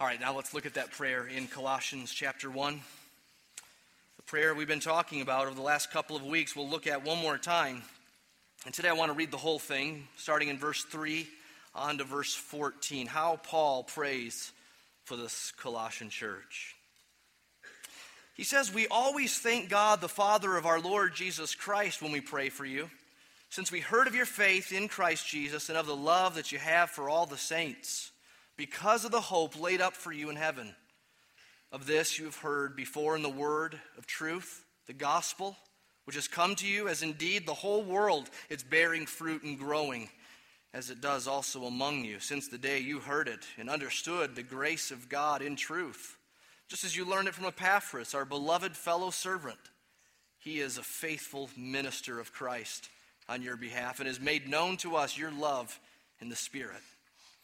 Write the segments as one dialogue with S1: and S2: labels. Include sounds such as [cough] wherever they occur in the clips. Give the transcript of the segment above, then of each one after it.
S1: All right, now let's look at that prayer in Colossians chapter 1. The prayer we've been talking about over the last couple of weeks, we'll look at one more time. And today I want to read the whole thing, starting in verse 3 on to verse 14. How Paul prays for this Colossian church. He says, We always thank God, the Father of our Lord Jesus Christ, when we pray for you, since we heard of your faith in Christ Jesus and of the love that you have for all the saints because of the hope laid up for you in heaven. Of this you have heard before in the word of truth, the gospel, which has come to you, as indeed the whole world is bearing fruit and growing, as it does also among you, since the day you heard it and understood the grace of God in truth, just as you learned it from Epaphras, our beloved fellow servant. He is a faithful minister of Christ on your behalf and has made known to us your love in the Spirit.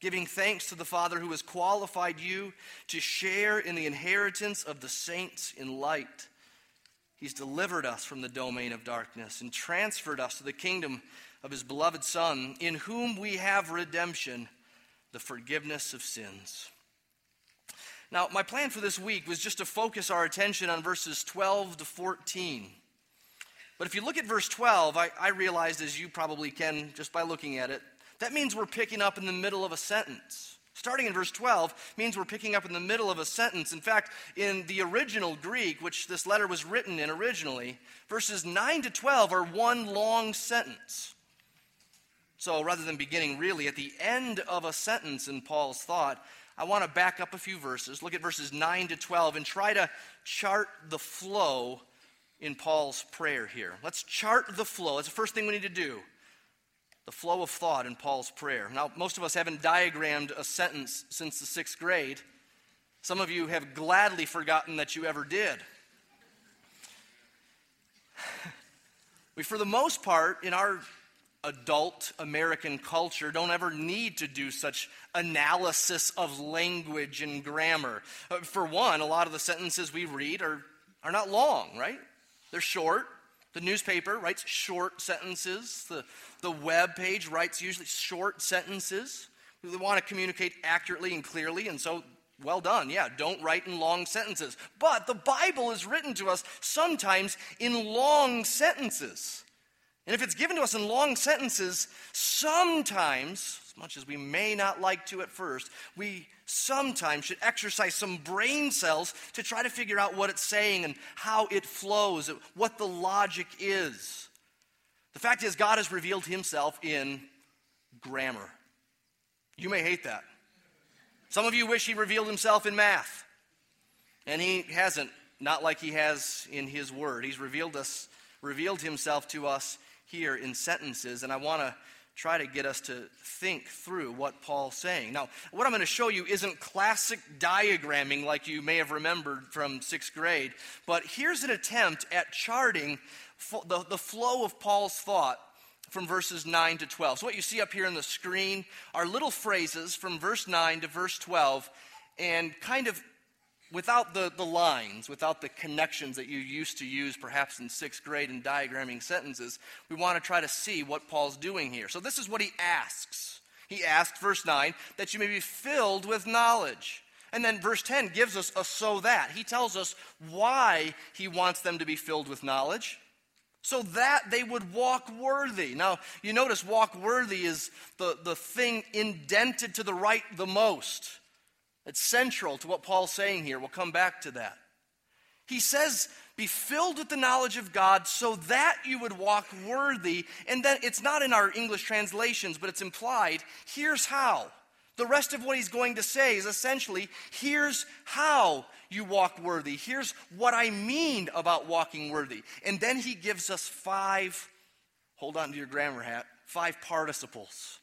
S1: giving thanks to the Father who has qualified you to share in the inheritance of the saints in light. He's delivered us from the domain of darkness and transferred us to the kingdom of his beloved Son, in whom we have redemption, the forgiveness of sins. Now, my plan for this week was just to focus our attention on verses 12 to 14. But if you look at verse 12, I, I realized, as you probably can just by looking at it, that means we're picking up in the middle of a sentence. Starting in verse 12 means we're picking up in the middle of a sentence. In fact, in the original Greek, which this letter was written in originally, verses 9 to 12 are one long sentence. So rather than beginning really at the end of a sentence in Paul's thought, I want to back up a few verses, look at verses 9 to 12, and try to chart the flow in Paul's prayer here. Let's chart the flow. That's the first thing we need to do the flow of thought in Paul's prayer. Now, most of us haven't diagrammed a sentence since the sixth grade. Some of you have gladly forgotten that you ever did. [sighs] we, for the most part, in our adult American culture, don't ever need to do such analysis of language and grammar. Uh, for one, a lot of the sentences we read are, are not long, right? They're short. The newspaper writes short sentences. The, the web page writes usually short sentences. They want to communicate accurately and clearly, and so well done. Yeah, don't write in long sentences. But the Bible is written to us sometimes in long sentences. And if it's given to us in long sentences, sometimes, much as we may not like to at first, we sometimes should exercise some brain cells to try to figure out what it's saying and how it flows, what the logic is. The fact is, God has revealed himself in grammar. You may hate that. Some of you wish he revealed himself in math, and he hasn't, not like he has in his word. He's revealed us, revealed himself to us here in sentences, and I want to try to get us to think through what Paul's saying. Now, what I'm going to show you isn't classic diagramming like you may have remembered from sixth grade, but here's an attempt at charting the, the flow of Paul's thought from verses 9 to 12. So, what you see up here on the screen are little phrases from verse 9 to verse 12, and kind of without the, the lines, without the connections that you used to use perhaps in sixth grade in diagramming sentences, we want to try to see what Paul's doing here. So this is what he asks. He asks, verse 9, that you may be filled with knowledge. And then verse 10 gives us a so that. He tells us why he wants them to be filled with knowledge. So that they would walk worthy. Now, you notice walk worthy is the, the thing indented to the right the most. It's central to what Paul's saying here. We'll come back to that. He says, Be filled with the knowledge of God so that you would walk worthy. And then it's not in our English translations, but it's implied. Here's how. The rest of what he's going to say is essentially here's how you walk worthy. Here's what I mean about walking worthy. And then he gives us five, hold on to your grammar hat, five participles.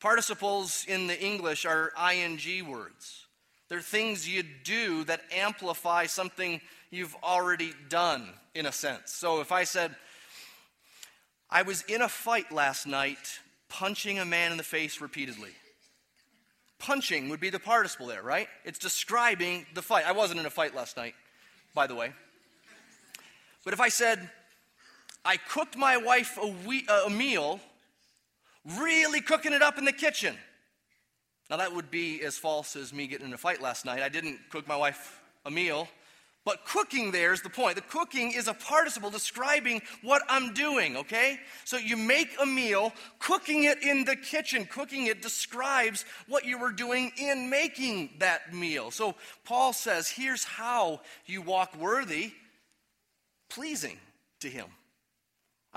S1: Participles in the English are ing words. They're things you do that amplify something you've already done, in a sense. So if I said, I was in a fight last night, punching a man in the face repeatedly. Punching would be the participle there, right? It's describing the fight. I wasn't in a fight last night, by the way. But if I said, I cooked my wife a, we- a meal, really cooking it up in the kitchen. Now, that would be as false as me getting in a fight last night. I didn't cook my wife a meal. But cooking there is the point. The cooking is a participle describing what I'm doing, okay? So you make a meal, cooking it in the kitchen. Cooking it describes what you were doing in making that meal. So Paul says, here's how you walk worthy, pleasing to him.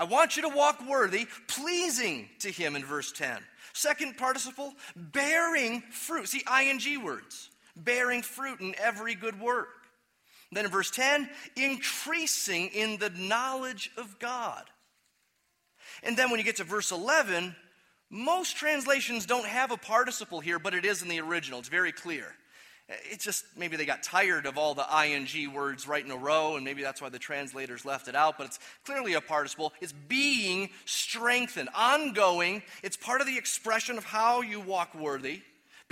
S1: I want you to walk worthy, pleasing to him in verse 10. Second participle, bearing fruit. See, ing words. Bearing fruit in every good work. Then in verse 10, increasing in the knowledge of God. And then when you get to verse 11, most translations don't have a participle here, but it is in the original. It's very clear. It's just maybe they got tired of all the ing words right in a row, and maybe that's why the translators left it out, but it's clearly a participle. It's being strengthened, ongoing. It's part of the expression of how you walk worthy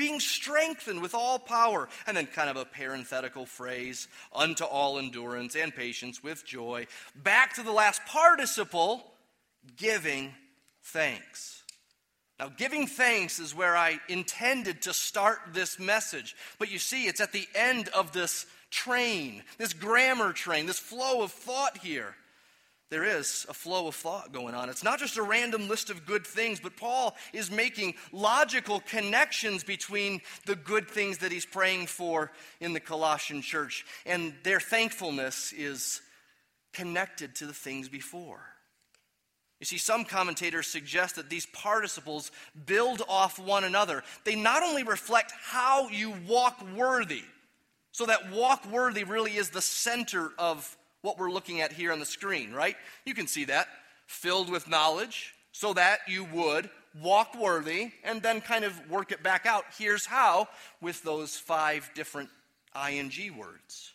S1: being strengthened with all power. And then kind of a parenthetical phrase, unto all endurance and patience with joy. Back to the last participle, giving thanks. Now, giving thanks is where I intended to start this message. But you see, it's at the end of this train, this grammar train, this flow of thought here there is a flow of thought going on. It's not just a random list of good things, but Paul is making logical connections between the good things that he's praying for in the Colossian church. And their thankfulness is connected to the things before. You see, some commentators suggest that these participles build off one another. They not only reflect how you walk worthy, so that walk worthy really is the center of what we're looking at here on the screen, right? You can see that. Filled with knowledge, so that you would walk worthy and then kind of work it back out. Here's how with those five different ing words.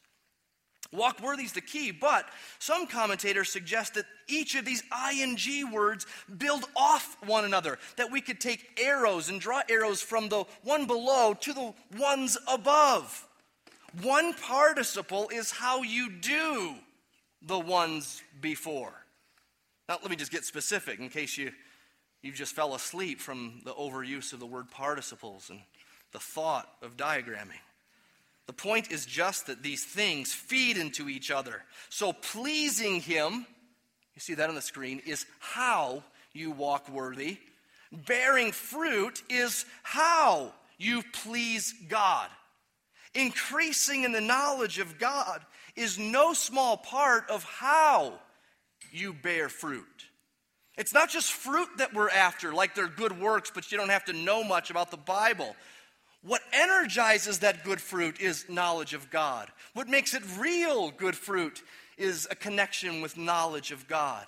S1: Walk worthy is the key, but some commentators suggest that each of these ing words build off one another, that we could take arrows and draw arrows from the one below to the ones above. One participle is how you do the ones before. Now, let me just get specific in case you, you just fell asleep from the overuse of the word participles and the thought of diagramming. The point is just that these things feed into each other. So, pleasing Him, you see that on the screen, is how you walk worthy. Bearing fruit is how you please God. Increasing in the knowledge of God is no small part of how you bear fruit. It's not just fruit that we're after, like they're good works, but you don't have to know much about the Bible. What energizes that good fruit is knowledge of God. What makes it real good fruit is a connection with knowledge of God.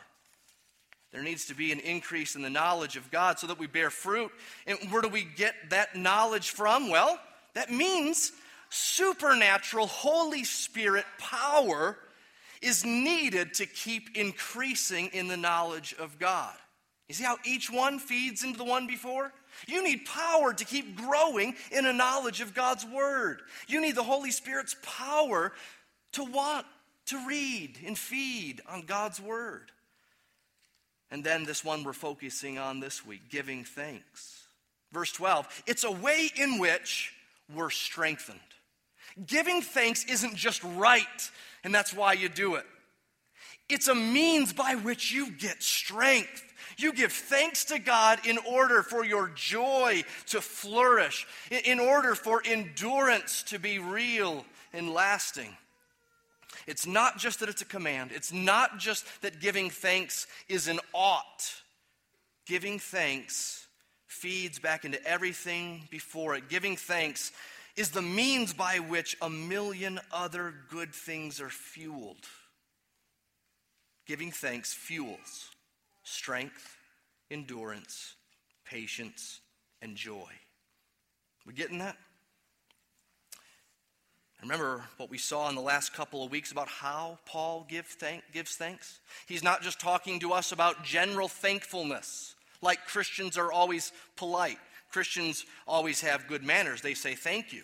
S1: There needs to be an increase in the knowledge of God so that we bear fruit. And where do we get that knowledge from? Well, that means supernatural Holy Spirit power is needed to keep increasing in the knowledge of God. You see how each one feeds into the one before? You need power to keep growing in a knowledge of God's Word. You need the Holy Spirit's power to want to read and feed on God's Word. And then this one we're focusing on this week giving thanks. Verse 12 it's a way in which we're strengthened. Giving thanks isn't just right, and that's why you do it. It's a means by which you get strength. You give thanks to God in order for your joy to flourish, in order for endurance to be real and lasting. It's not just that it's a command, it's not just that giving thanks is an ought. Giving thanks feeds back into everything before it. Giving thanks is the means by which a million other good things are fueled. Giving thanks fuels strength, endurance, patience, and joy. We getting that? Remember what we saw in the last couple of weeks about how Paul give thank, gives thanks? He's not just talking to us about general thankfulness, like Christians are always polite. Christians always have good manners. They say thank you.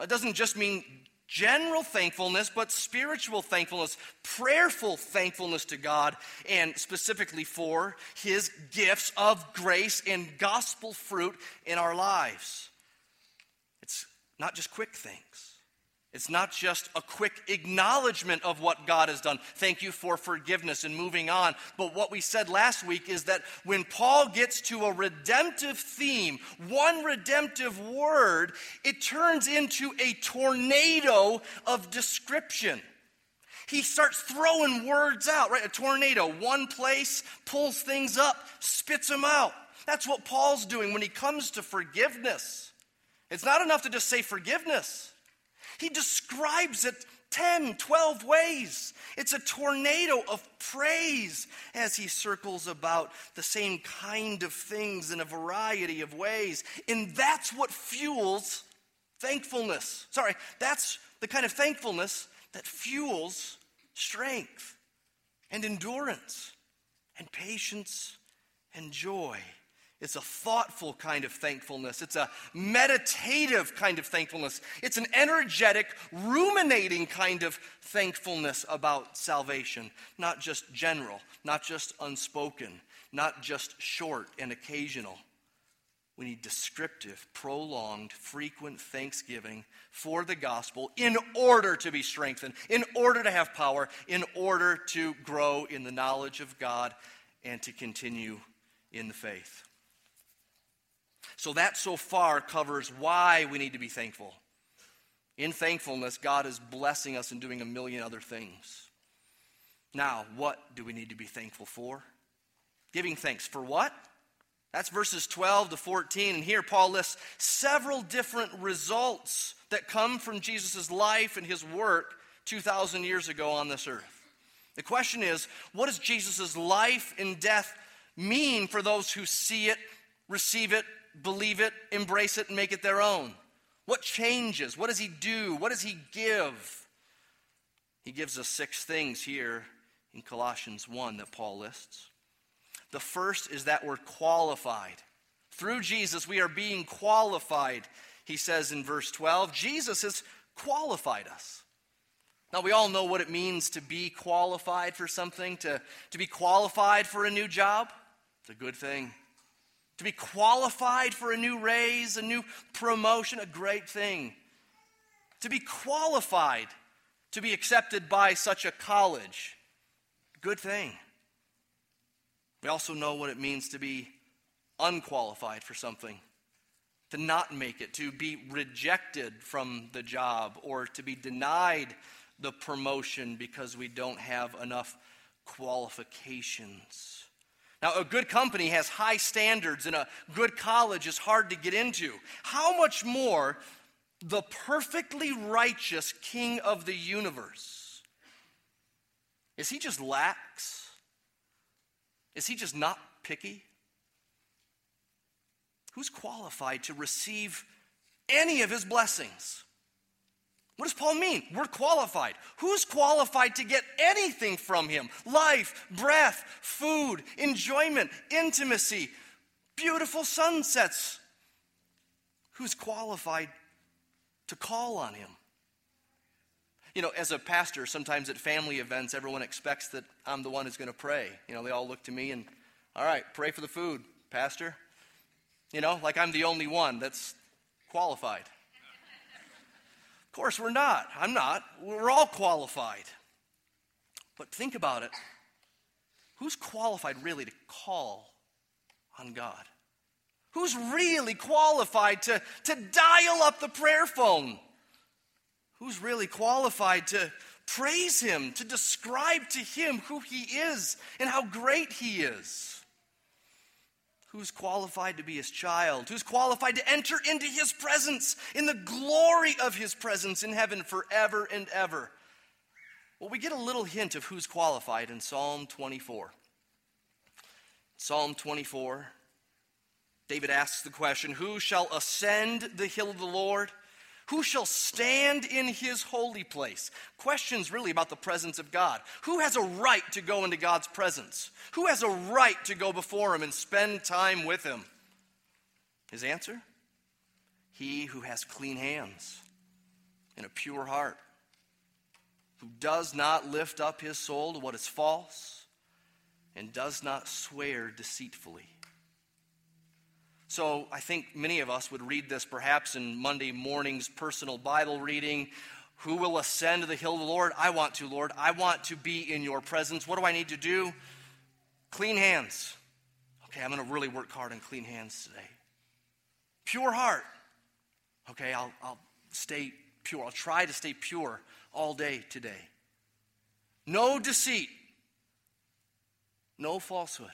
S1: It doesn't just mean general thankfulness, but spiritual thankfulness, prayerful thankfulness to God, and specifically for His gifts of grace and gospel fruit in our lives. It's not just quick things. It's not just a quick acknowledgement of what God has done. Thank you for forgiveness and moving on. But what we said last week is that when Paul gets to a redemptive theme, one redemptive word, it turns into a tornado of description. He starts throwing words out, right? A tornado, one place, pulls things up, spits them out. That's what Paul's doing when he comes to forgiveness. It's not enough to just say forgiveness. He describes it 10, 12 ways. It's a tornado of praise as he circles about the same kind of things in a variety of ways. And that's what fuels thankfulness. Sorry, that's the kind of thankfulness that fuels strength and endurance and patience and joy. It's a thoughtful kind of thankfulness. It's a meditative kind of thankfulness. It's an energetic, ruminating kind of thankfulness about salvation. Not just general, not just unspoken, not just short and occasional. We need descriptive, prolonged, frequent thanksgiving for the gospel in order to be strengthened, in order to have power, in order to grow in the knowledge of God and to continue in the faith. So that so far covers why we need to be thankful. In thankfulness, God is blessing us and doing a million other things. Now, what do we need to be thankful for? Giving thanks for what? That's verses 12 to 14. And here Paul lists several different results that come from Jesus' life and his work 2,000 years ago on this earth. The question is what does Jesus' life and death mean for those who see it, receive it, believe it, embrace it, and make it their own? What changes? What does he do? What does he give? He gives us six things here in Colossians 1 that Paul lists. The first is that we're qualified. Through Jesus, we are being qualified, he says in verse 12. Jesus has qualified us. Now, we all know what it means to be qualified for something, to, to be qualified for a new job. It's a good thing to be qualified for a new raise, a new promotion, a great thing. To be qualified to be accepted by such a college, good thing. We also know what it means to be unqualified for something, to not make it, to be rejected from the job, or to be denied the promotion because we don't have enough qualifications. Now, a good company has high standards, and a good college is hard to get into. How much more the perfectly righteous King of the universe? Is he just lax? Is he just not picky? Who's qualified to receive any of his blessings? What does Paul mean? We're qualified. Who's qualified to get anything from him? Life, breath, food, enjoyment, intimacy, beautiful sunsets. Who's qualified to call on him? You know, as a pastor, sometimes at family events, everyone expects that I'm the one who's going to pray. You know, they all look to me and, all right, pray for the food, Pastor. You know, like I'm the only one that's qualified. Of course, we're not. I'm not. We're all qualified. But think about it. Who's qualified really to call on God? Who's really qualified to, to dial up the prayer phone? Who's really qualified to praise Him, to describe to Him who He is and how great He is? Who's qualified to be his child? Who's qualified to enter into his presence in the glory of his presence in heaven forever and ever? Well, we get a little hint of who's qualified in Psalm 24. Psalm 24, David asks the question Who shall ascend the hill of the Lord? Who shall stand in his holy place? Questions really about the presence of God. Who has a right to go into God's presence? Who has a right to go before him and spend time with him? His answer? He who has clean hands and a pure heart, who does not lift up his soul to what is false and does not swear deceitfully. So I think many of us would read this perhaps in Monday morning's personal Bible reading. Who will ascend the hill of the Lord? I want to, Lord. I want to be in your presence. What do I need to do? Clean hands. Okay, I'm going to really work hard on clean hands today. Pure heart. Okay, I'll, I'll stay pure. I'll try to stay pure all day today. No deceit. No falsehood.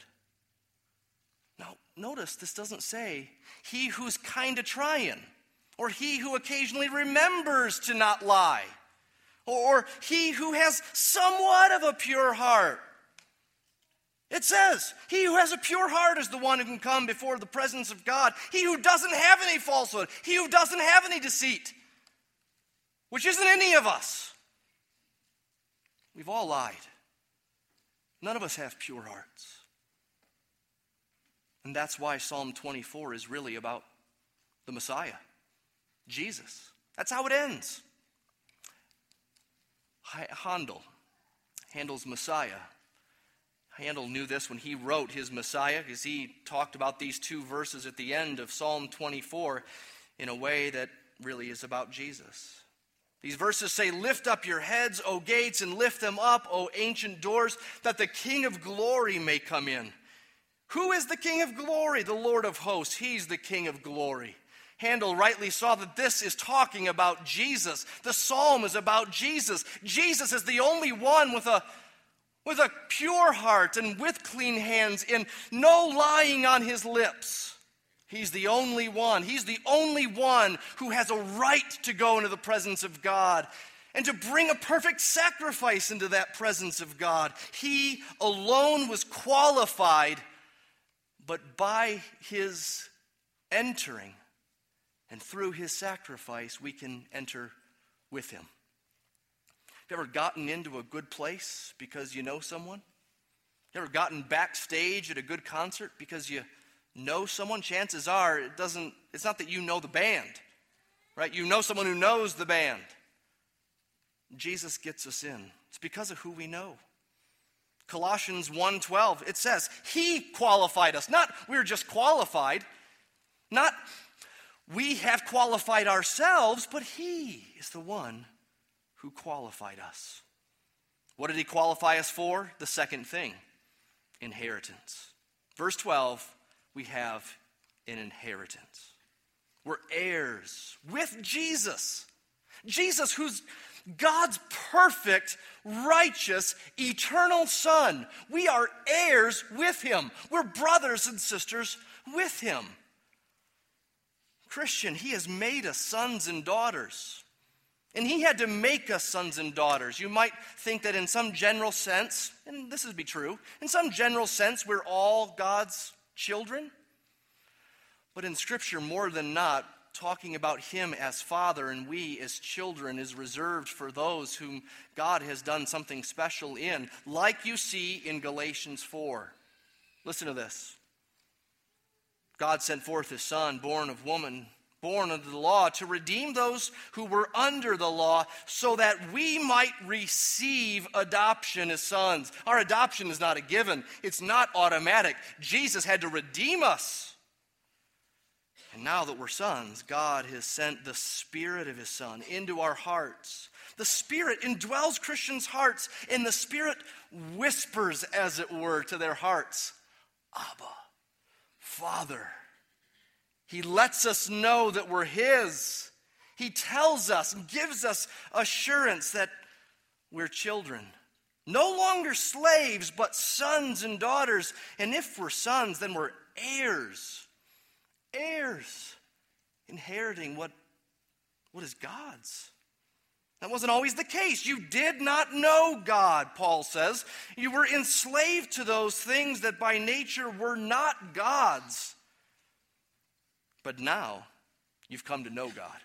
S1: Notice this doesn't say he who's kind of trying, or he who occasionally remembers to not lie, or he who has somewhat of a pure heart. It says, He who has a pure heart is the one who can come before the presence of God. He who doesn't have any falsehood, he who doesn't have any deceit, which isn't any of us. We've all lied. None of us have pure hearts. And that's why Psalm 24 is really about the Messiah, Jesus. That's how it ends. Handel, Handel's Messiah. Handel knew this when he wrote his Messiah, because he talked about these two verses at the end of Psalm 24 in a way that really is about Jesus. These verses say, Lift up your heads, O gates, and lift them up, O ancient doors, that the King of glory may come in. Who is the King of glory? The Lord of hosts. He's the King of glory. Handel rightly saw that this is talking about Jesus. The psalm is about Jesus. Jesus is the only one with a, with a pure heart and with clean hands and no lying on his lips. He's the only one. He's the only one who has a right to go into the presence of God and to bring a perfect sacrifice into that presence of God. He alone was qualified but by his entering and through his sacrifice, we can enter with him. Have you ever gotten into a good place because you know someone? You ever gotten backstage at a good concert because you know someone? Chances are it doesn't, it's not that you know the band, right? You know someone who knows the band. Jesus gets us in. It's because of who we know. Colossians 1:12 it says he qualified us. Not we're just qualified. Not we have qualified ourselves but he is the one who qualified us. What did he qualify us for? The second thing inheritance. Verse 12 we have an inheritance. We're heirs with Jesus. Jesus who's God's perfect, righteous, eternal Son. We are heirs with Him. We're brothers and sisters with Him. Christian, He has made us sons and daughters. And He had to make us sons and daughters. You might think that in some general sense, and this would be true, in some general sense, we're all God's children. But in Scripture, more than not, talking about him as father and we as children is reserved for those whom God has done something special in, like you see in Galatians 4. Listen to this God sent forth his son, born of woman, born under the law, to redeem those who were under the law, so that we might receive adoption as sons. Our adoption is not a given, it's not automatic. Jesus had to redeem us. And now that we're sons, God has sent the Spirit of His Son into our hearts. The Spirit indwells Christians' hearts, and the Spirit whispers, as it were, to their hearts Abba, Father. He lets us know that we're His. He tells us and gives us assurance that we're children. No longer slaves, but sons and daughters. And if we're sons, then we're heirs heirs, inheriting what, what is God's. That wasn't always the case. You did not know God, Paul says. You were enslaved to those things that by nature were not God's. But now you've come to know God.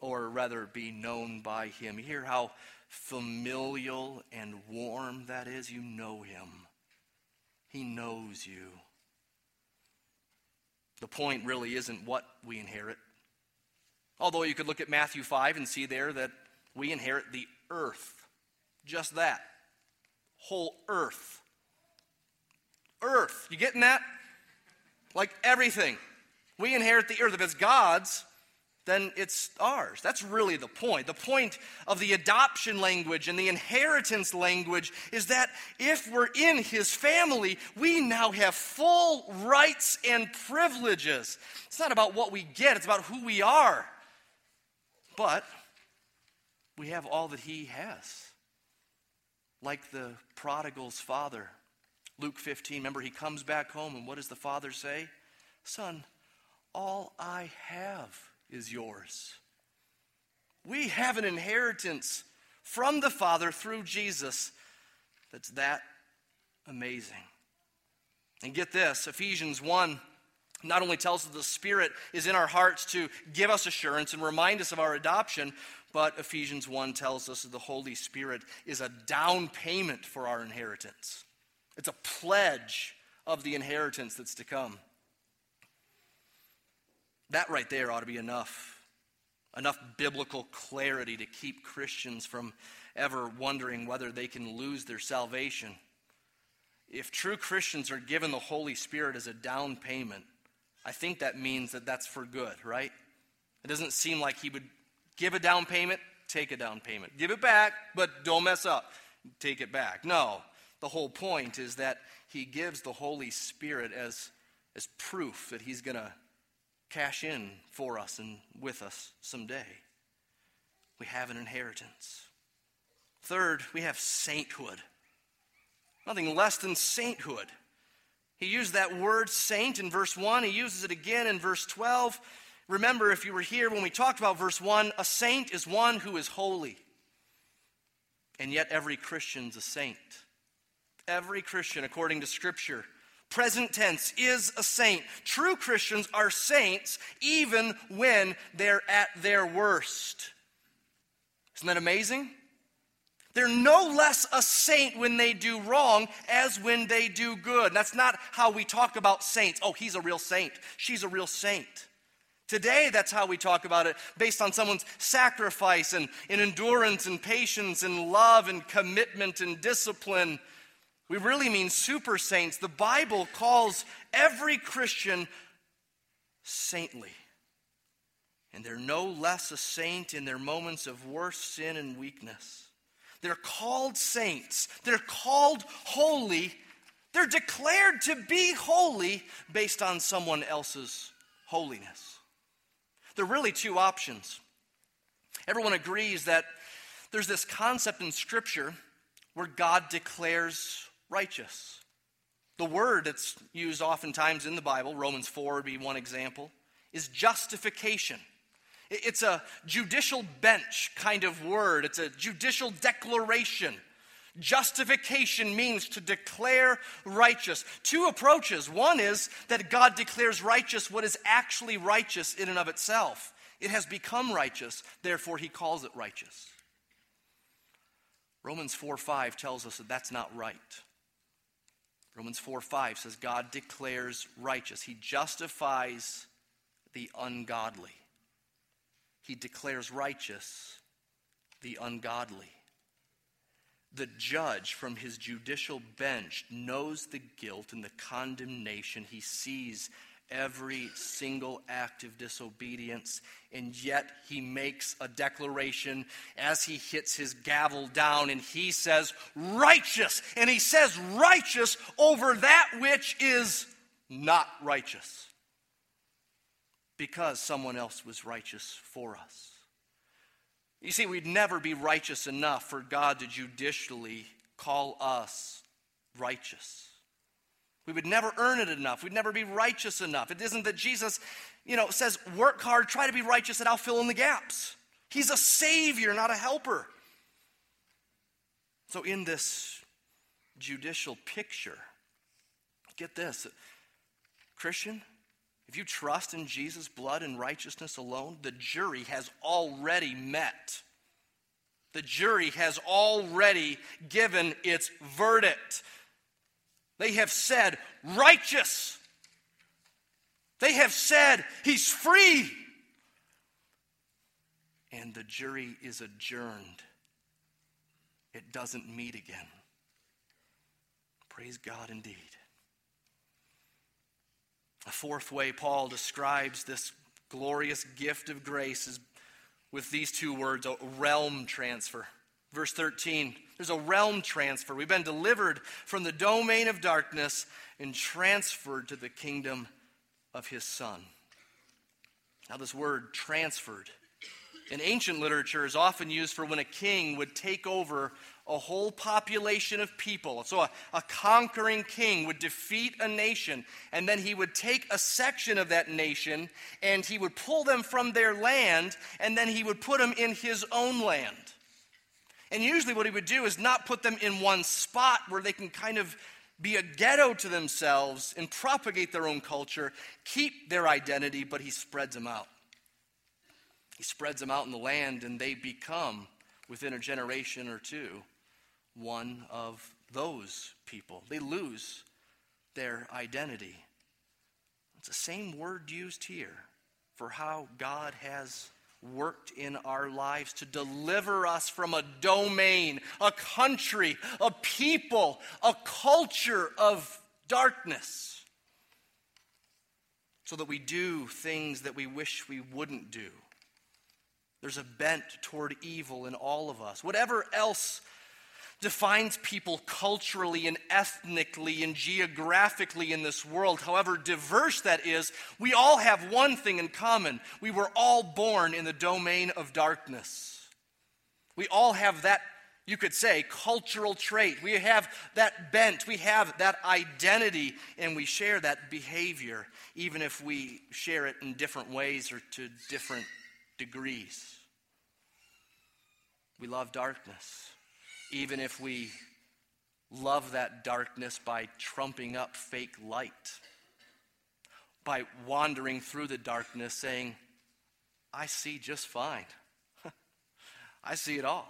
S1: or rather be known by him. You hear how familial and warm that is? You know him, he knows you. The point really isn't what we inherit. Although you could look at Matthew 5 and see there that we inherit the earth. Just that. Whole earth. Earth. You getting that? Like everything. We inherit the earth. If it's God's, then it's ours. That's really the point. The point of the adoption language and the inheritance language is that if we're in his family, we now have full rights and privileges. It's not about what we get, it's about who we are. But we have all that he has. Like the prodigal's father. Luke 15, remember, he comes back home, and what does the father say? Son, all I have is yours. We have an inheritance from the Father through Jesus that's that amazing. And get this Ephesians 1 not only tells us the Spirit is in our hearts to give us assurance and remind us of our adoption, but Ephesians 1 tells us that the Holy Spirit is a down payment for our inheritance. It's a pledge of the inheritance that's to come. That right there ought to be enough. Enough biblical clarity to keep Christians from ever wondering whether they can lose their salvation. If true Christians are given the Holy Spirit as a down payment, I think that means that that's for good, right? It doesn't seem like he would give a down payment, take a down payment. Give it back, but don't mess up. Take it back. No. The whole point is that he gives the Holy Spirit as, as proof that he's going to cash in for us and with us someday. We have an inheritance. Third, we have sainthood. Nothing less than sainthood. He used that word saint in verse 1. He uses it again in verse 12. Remember, if you were here when we talked about verse 1, a saint is one who is holy. And yet, every Christian's a saint. Every Christian, according to Scripture, present tense, is a saint. True Christians are saints even when they're at their worst. Isn't that amazing? They're no less a saint when they do wrong as when they do good. That's not how we talk about saints. Oh, he's a real saint. She's a real saint. Today, that's how we talk about it, based on someone's sacrifice and, and endurance and patience and love and commitment and discipline. We really mean super saints. The Bible calls every Christian saintly. And they're no less a saint in their moments of worse sin and weakness. They're called saints. They're called holy. They're declared to be holy based on someone else's holiness. There are really two options. Everyone agrees that there's this concept in Scripture where God declares righteous. The word that's used oftentimes in the Bible, Romans 4 would be one example, is justification. It's a judicial bench kind of word, it's a judicial declaration. Justification means to declare righteous. Two approaches. One is that God declares righteous what is actually righteous in and of itself. It has become righteous, therefore, he calls it righteous. Romans 4 5 tells us that that's not right. Romans 4 5 says God declares righteous, he justifies the ungodly he declares righteous the ungodly. The judge from his judicial bench knows the guilt and the condemnation. He sees every single act of disobedience, and yet he makes a declaration as he hits his gavel down and he says, Righteous! And he says, Righteous over that which is not righteous because someone else was righteous for us. You see, we'd never be righteous enough for God to judicially call us righteous. We would never earn it enough. We'd never be righteous enough. It isn't that Jesus, you know, says, work hard, try to be righteous, and I'll fill in the gaps. He's a savior, not a helper. So, in this judicial picture, get this Christian, if you trust in Jesus' blood and righteousness alone, the jury has already met. The jury has already given its verdict. They have said, righteous. They have said, he's free. And the jury is adjourned. It doesn't meet again. Praise God indeed. A fourth way Paul describes this glorious gift of grace is with these two words a realm transfer. Verse 13 there's a realm transfer. We've been delivered from the domain of darkness and transferred to the kingdom of his son. Now, this word transferred in ancient literature is often used for when a king would take over a whole population of people. So, a, a, conquering king would defeat a nation, and then he would take a section of that nation and he would pull them from their land, and then he would put them in his own land. And usually, what he would do is not put them in one spot where they can kind of be a ghetto to themselves and propagate their own culture, keep their identity, but he spreads them out. He spreads them out in the land, and they become, within a generation or two, one of those people. They lose their identity. It's the same word used here for how God has worked in our lives to deliver us from a domain, a country, a people, a culture of darkness, so that we do things that we wish we wouldn't do. There's a bent toward evil in all of us. Whatever else defines people culturally and ethnically and geographically in this world, however diverse that is, we all have one thing in common. We were all born in the domain of darkness. We all have that, you could say, cultural trait. We have that bent, we have that identity, and we share that behavior, even if we share it in different ways or to different degrees. We love darkness even if we love that darkness by trumping up fake light, by wandering through the darkness saying, I see just fine. [laughs] I see it all.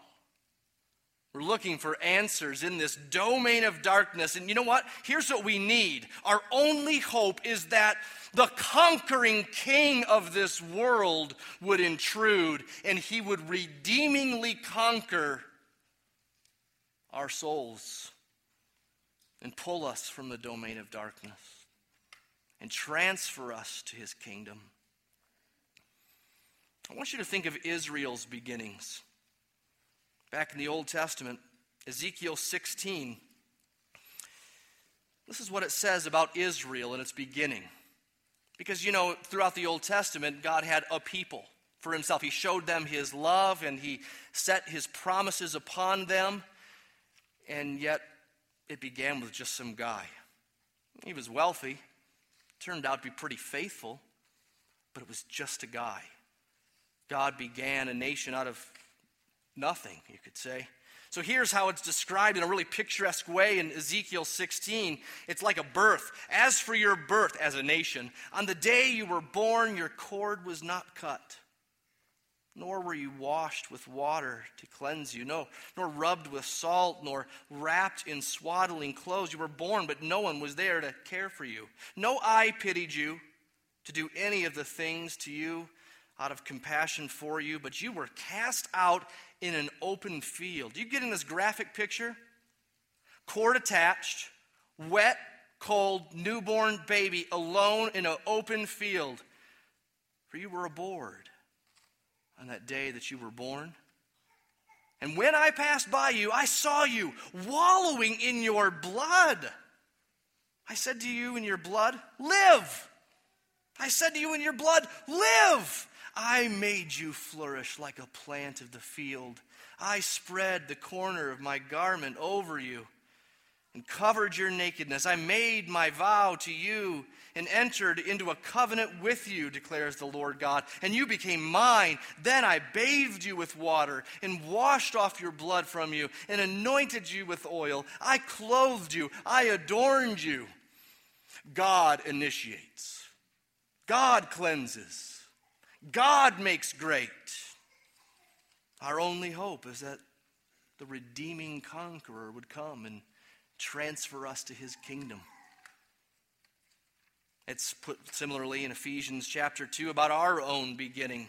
S1: We're looking for answers in this domain of darkness. And you know what? Here's what we need. Our only hope is that the conquering king of this world would intrude and he would redeemingly conquer our souls and pull us from the domain of darkness and transfer us to his kingdom. I want you to think of Israel's beginnings. Back in the Old Testament, Ezekiel 16. This is what it says about Israel in its beginning. Because, you know, throughout the Old Testament, God had a people for himself. He showed them his love and he set his promises upon them and yet it began with just some guy. He was wealthy, turned out to be pretty faithful, but it was just a guy. God began a nation out of nothing, you could say. So here's how it's described in a really picturesque way in Ezekiel 16. It's like a birth. As for your birth as a nation, on the day you were born, your cord was not cut nor were you washed with water to cleanse you, no, nor rubbed with salt, nor wrapped in swaddling clothes. You were born, but no one was there to care for you. No eye pitied you to do any of the things to you out of compassion for you, but you were cast out in an open field. You get in this graphic picture? Cord attached, wet, cold, newborn baby alone in an open field. For you were aboard on that day that you were born. And when I passed by you, I saw you wallowing in your blood. I said to you in your blood, Live. I said to you in your blood, Live. I made you flourish like a plant of the field. I spread the corner of my garment over you and covered your nakedness. I made my vow to you and entered into a covenant with you, declares the Lord God, and you became mine. Then I bathed you with water and washed off your blood from you and anointed you with oil. I clothed you, I adorned you. God initiates. God cleanses, God makes great. Our only hope is that the redeeming conqueror would come and transfer us to his kingdom. It's put similarly in Ephesians chapter 2 about our own beginning.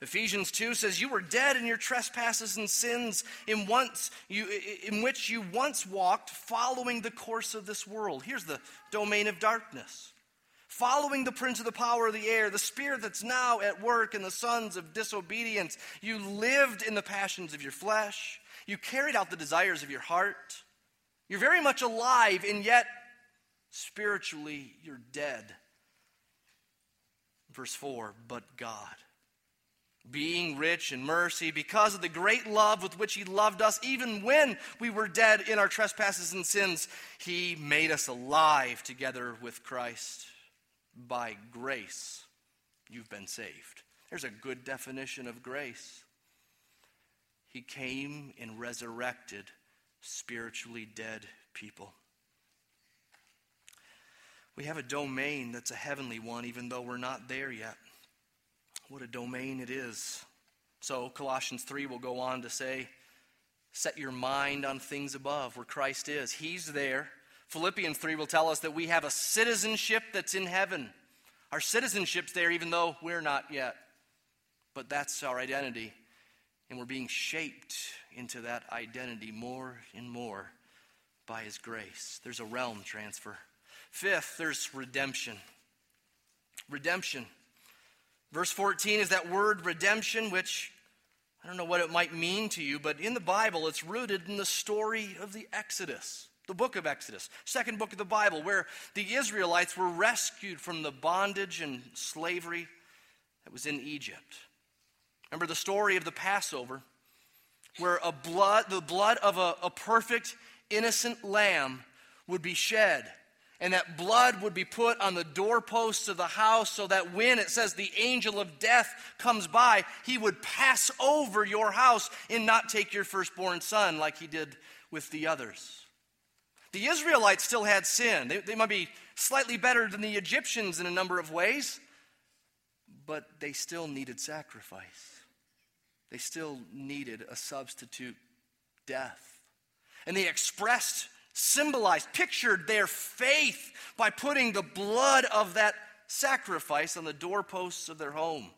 S1: Ephesians 2 says, You were dead in your trespasses and sins in, once you, in which you once walked, following the course of this world. Here's the domain of darkness. Following the prince of the power of the air, the spirit that's now at work in the sons of disobedience. You lived in the passions of your flesh. You carried out the desires of your heart. You're very much alive, and yet Spiritually, you're dead. Verse 4 But God, being rich in mercy, because of the great love with which He loved us, even when we were dead in our trespasses and sins, He made us alive together with Christ. By grace, you've been saved. There's a good definition of grace. He came and resurrected spiritually dead people. We have a domain that's a heavenly one, even though we're not there yet. What a domain it is. So, Colossians 3 will go on to say, Set your mind on things above, where Christ is. He's there. Philippians 3 will tell us that we have a citizenship that's in heaven. Our citizenship's there, even though we're not yet. But that's our identity. And we're being shaped into that identity more and more by His grace. There's a realm transfer. Fifth, there's redemption. Redemption. Verse 14 is that word redemption, which I don't know what it might mean to you, but in the Bible, it's rooted in the story of the Exodus, the book of Exodus, second book of the Bible, where the Israelites were rescued from the bondage and slavery that was in Egypt. Remember the story of the Passover, where a blood, the blood of a, a perfect, innocent lamb would be shed and that blood would be put on the doorposts of the house so that when it says the angel of death comes by, he would pass over your house and not take your firstborn son like he did with the others. The Israelites still had sin. They, they might be slightly better than the Egyptians in a number of ways, but they still needed sacrifice. They still needed a substitute death. And they expressed symbolized, pictured their faith by putting the blood of that sacrifice on the doorposts of their home.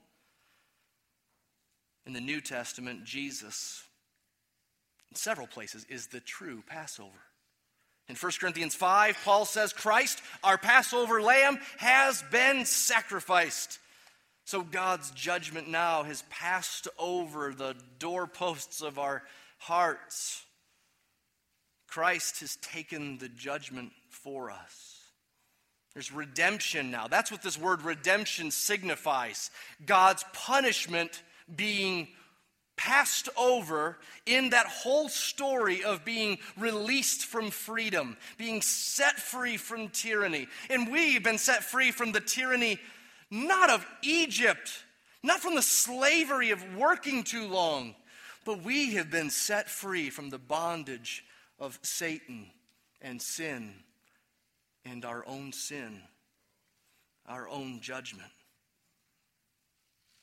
S1: In the New Testament, Jesus, in several places, is the true Passover. In 1 Corinthians 5, Paul says, Christ, our Passover lamb, has been sacrificed. So God's judgment now has passed over the doorposts of our hearts. Christ has taken the judgment for us. There's redemption now. That's what this word redemption signifies God's punishment being passed over in that whole story of being released from freedom, being set free from tyranny. And we've been set free from the tyranny not of Egypt, not from the slavery of working too long, but we have been set free from the bondage of Satan and sin and our own sin, our own judgment.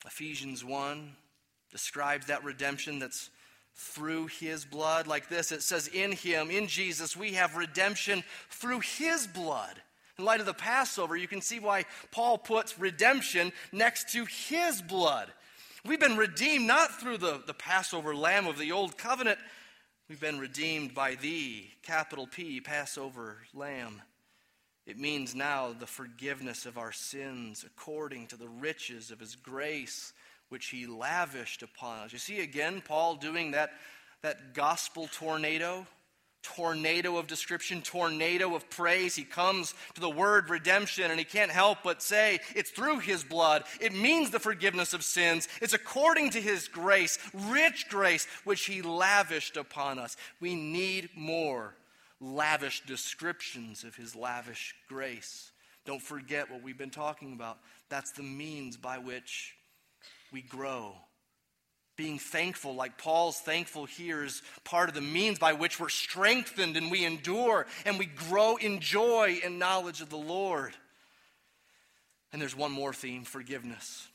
S1: Ephesians 1 describes that redemption that's through his blood like this. It says, In him, in Jesus, we have redemption through his blood. In light of the Passover, you can see why Paul puts redemption next to his blood. We've been redeemed not through the, the Passover lamb of the old covenant, We've been redeemed by thee, capital P, Passover Lamb. It means now the forgiveness of our sins according to the riches of his grace, which he lavished upon us. You see again Paul doing that, that gospel tornado tornado of description, tornado of praise. He comes to the word redemption and he can't help but say it's through his blood. It means the forgiveness of sins. It's according to his grace, rich grace, which he lavished upon us. We need more lavish descriptions of his lavish grace. Don't forget what we've been talking about. That's the means by which we grow being thankful, like Paul's thankful here, is part of the means by which we're strengthened and we endure and we grow in joy and knowledge of the Lord. And there's one more theme forgiveness.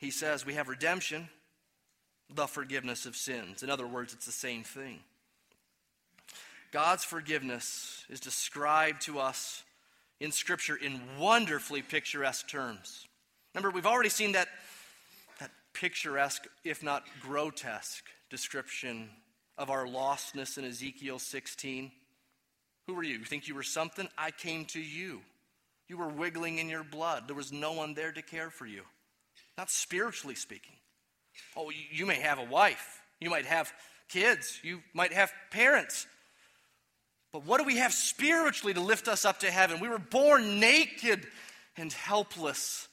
S1: He says we have redemption, the forgiveness of sins. In other words, it's the same thing. God's forgiveness is described to us in Scripture in wonderfully picturesque terms. Remember, we've already seen that, picturesque, if not grotesque, description of our lostness in Ezekiel 16. Who were you? You think you were something? I came to you. You were wiggling in your blood. There was no one there to care for you. Not spiritually speaking. Oh, you may have a wife. You might have kids. You might have parents. But what do we have spiritually to lift us up to heaven? We were born naked and helpless.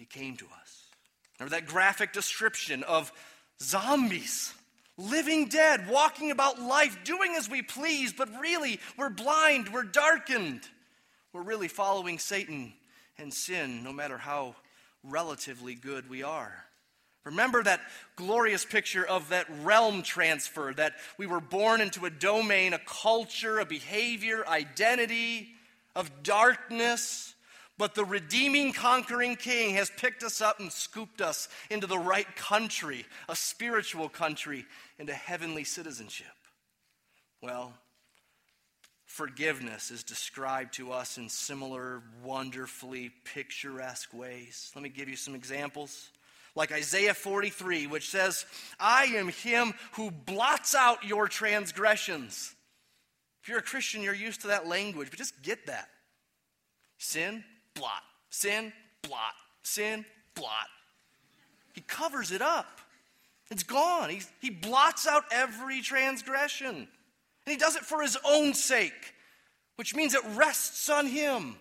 S1: He came to us. Remember that graphic description of zombies, living dead, walking about life, doing as we please, but really we're blind, we're darkened. We're really following Satan and sin, no matter how relatively good we are. Remember that glorious picture of that realm transfer, that we were born into a domain, a culture, a behavior, identity of darkness. But the redeeming, conquering king has picked us up and scooped us into the right country, a spiritual country, into heavenly citizenship. Well, forgiveness is described to us in similar, wonderfully picturesque ways. Let me give you some examples like Isaiah 43, which says, I am him who blots out your transgressions. If you're a Christian, you're used to that language, but just get that. Sin, blot. Sin, blot. Sin, blot. He covers it up. It's gone. He, he blots out every transgression. And he does it for his own sake, which means it rests on him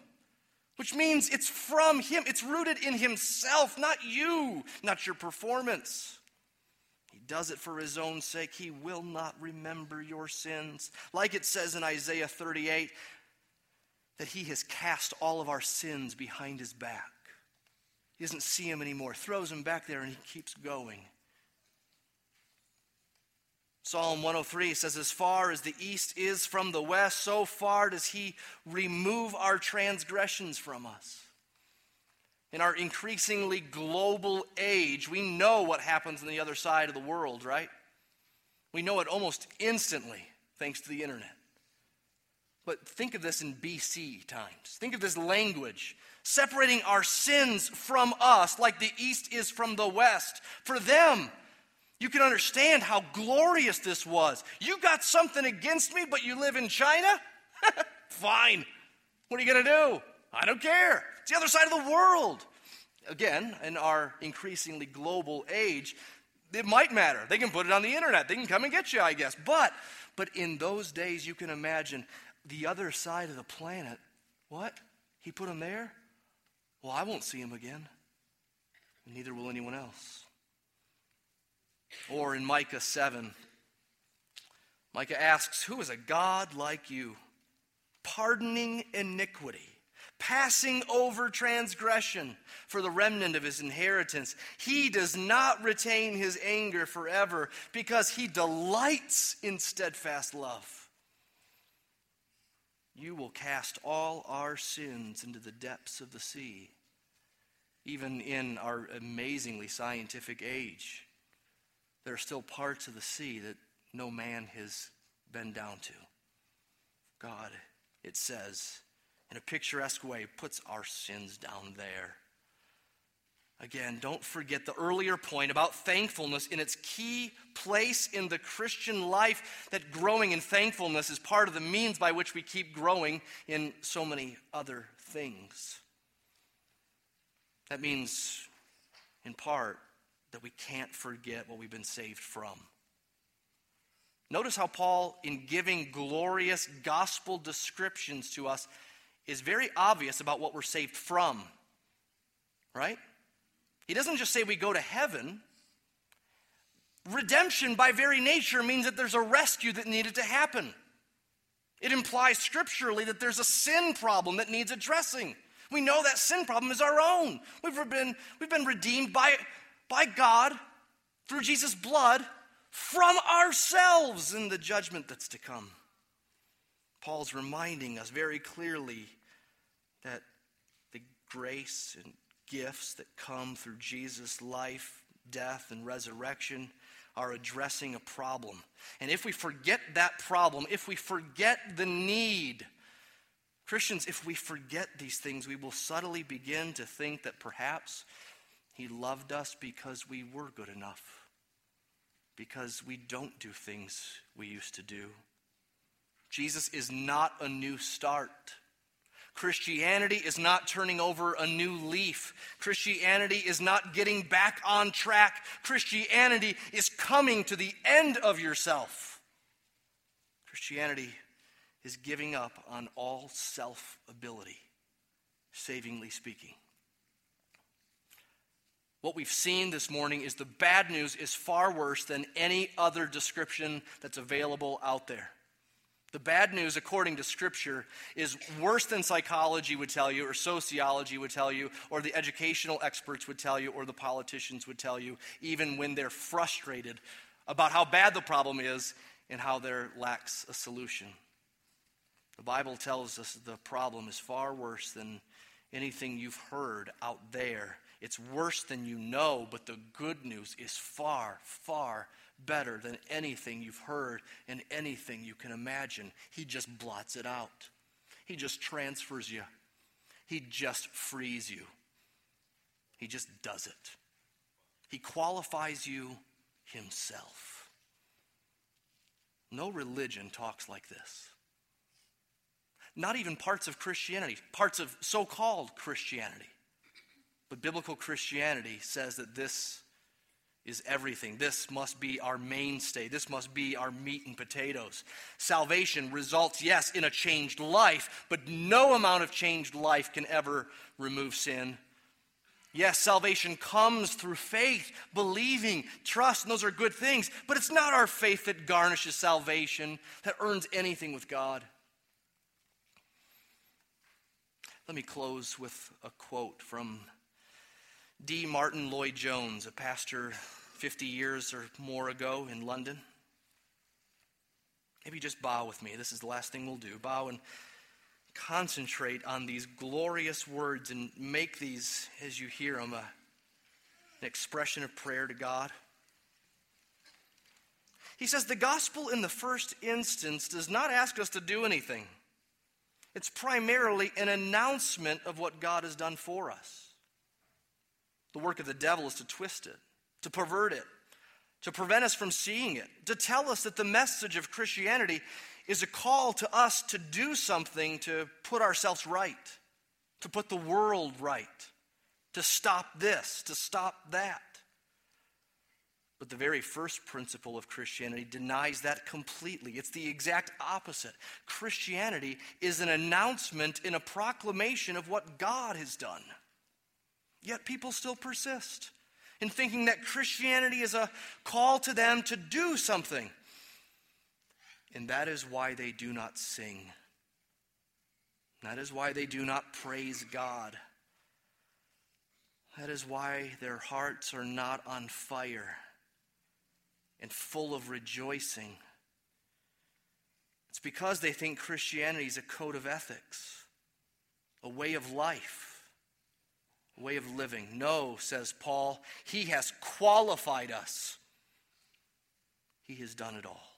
S1: which means it's from Him. It's rooted in Himself, not you, not your performance. He does it for His own sake. He will not remember your sins. Like it says in Isaiah 38, that He has cast all of our sins behind His back. He doesn't see Him anymore, throws Him back there, and He keeps going. Psalm 103 says, As far as the east is from the west, so far does he remove our transgressions from us. In our increasingly global age, we know what happens on the other side of the world, right? We know it almost instantly thanks to the internet. But think of this in BC times. Think of this language separating our sins from us like the east is from the west. For them, you can understand how glorious this was. You got something against me, but you live in China? [laughs] Fine. What are you going to do? I don't care. It's the other side of the world. Again, in our increasingly global age, it might matter. They can put it on the internet. They can come and get you, I guess. But but in those days you can imagine the other side of the planet. What? He put him there? Well, I won't see him again. Neither will anyone else. Or in Micah 7, Micah asks, Who is a God like you, pardoning iniquity, passing over transgression for the remnant of his inheritance? He does not retain his anger forever because he delights in steadfast love. You will cast all our sins into the depths of the sea, even in our amazingly scientific age there are still parts of the sea that no man has been down to. God, it says, in a picturesque way, puts our sins down there. Again, don't forget the earlier point about thankfulness in its key place in the Christian life, that growing in thankfulness is part of the means by which we keep growing in so many other things. That means, in part, that we can't forget what we've been saved from. Notice how Paul, in giving glorious gospel descriptions to us, is very obvious about what we're saved from. Right? He doesn't just say we go to heaven. Redemption, by very nature, means that there's a rescue that needed to happen. It implies scripturally that there's a sin problem that needs addressing. We know that sin problem is our own. We've been, we've been redeemed by by God through Jesus' blood from ourselves in the judgment that's to come. Paul's reminding us very clearly that the grace and gifts that come through Jesus' life, death, and resurrection are addressing a problem. And if we forget that problem, if we forget the need, Christians, if we forget these things, we will subtly begin to think that perhaps He loved us because we were good enough, because we don't do things we used to do. Jesus is not a new start. Christianity is not turning over a new leaf. Christianity is not getting back on track. Christianity is coming to the end of yourself. Christianity is giving up on all self ability, savingly speaking. What we've seen this morning is the bad news is far worse than any other description that's available out there. The bad news, according to Scripture, is worse than psychology would tell you, or sociology would tell you, or the educational experts would tell you, or the politicians would tell you, even when they're frustrated about how bad the problem is and how there lacks a solution. The Bible tells us the problem is far worse than anything you've heard out there. It's worse than you know, but the good news is far, far better than anything you've heard and anything you can imagine. He just blots it out, He just transfers you, He just frees you. He just does it. He qualifies you Himself. No religion talks like this. Not even parts of Christianity, parts of so called Christianity. But biblical Christianity says that this is everything. This must be our mainstay. This must be our meat and potatoes. Salvation results, yes, in a changed life, but no amount of changed life can ever remove sin. Yes, salvation comes through faith, believing, trust, and those are good things, but it's not our faith that garnishes salvation, that earns anything with God. Let me close with a quote from D. Martyn Lloyd Jones, a pastor 50 years or more ago in London. Maybe just bow with me. This is the last thing we'll do. Bow and concentrate on these glorious words and make these, as you hear them, a, an expression of prayer to God. He says the gospel in the first instance does not ask us to do anything. It's primarily an announcement of what God has done for us. The work of the devil is to twist it, to pervert it, to prevent us from seeing it, to tell us that the message of Christianity is a call to us to do something to put ourselves right, to put the world right, to stop this, to stop that. But the very first principle of Christianity denies that completely. It's the exact opposite. Christianity is an announcement and a proclamation of what God has done. Yet people still persist in thinking that Christianity is a call to them to do something. And that is why they do not sing. That is why they do not praise God. That is why their hearts are not on fire and full of rejoicing. It's because they think Christianity is a code of ethics, a way of life way of living. No, says Paul, he has qualified us. He has done it all.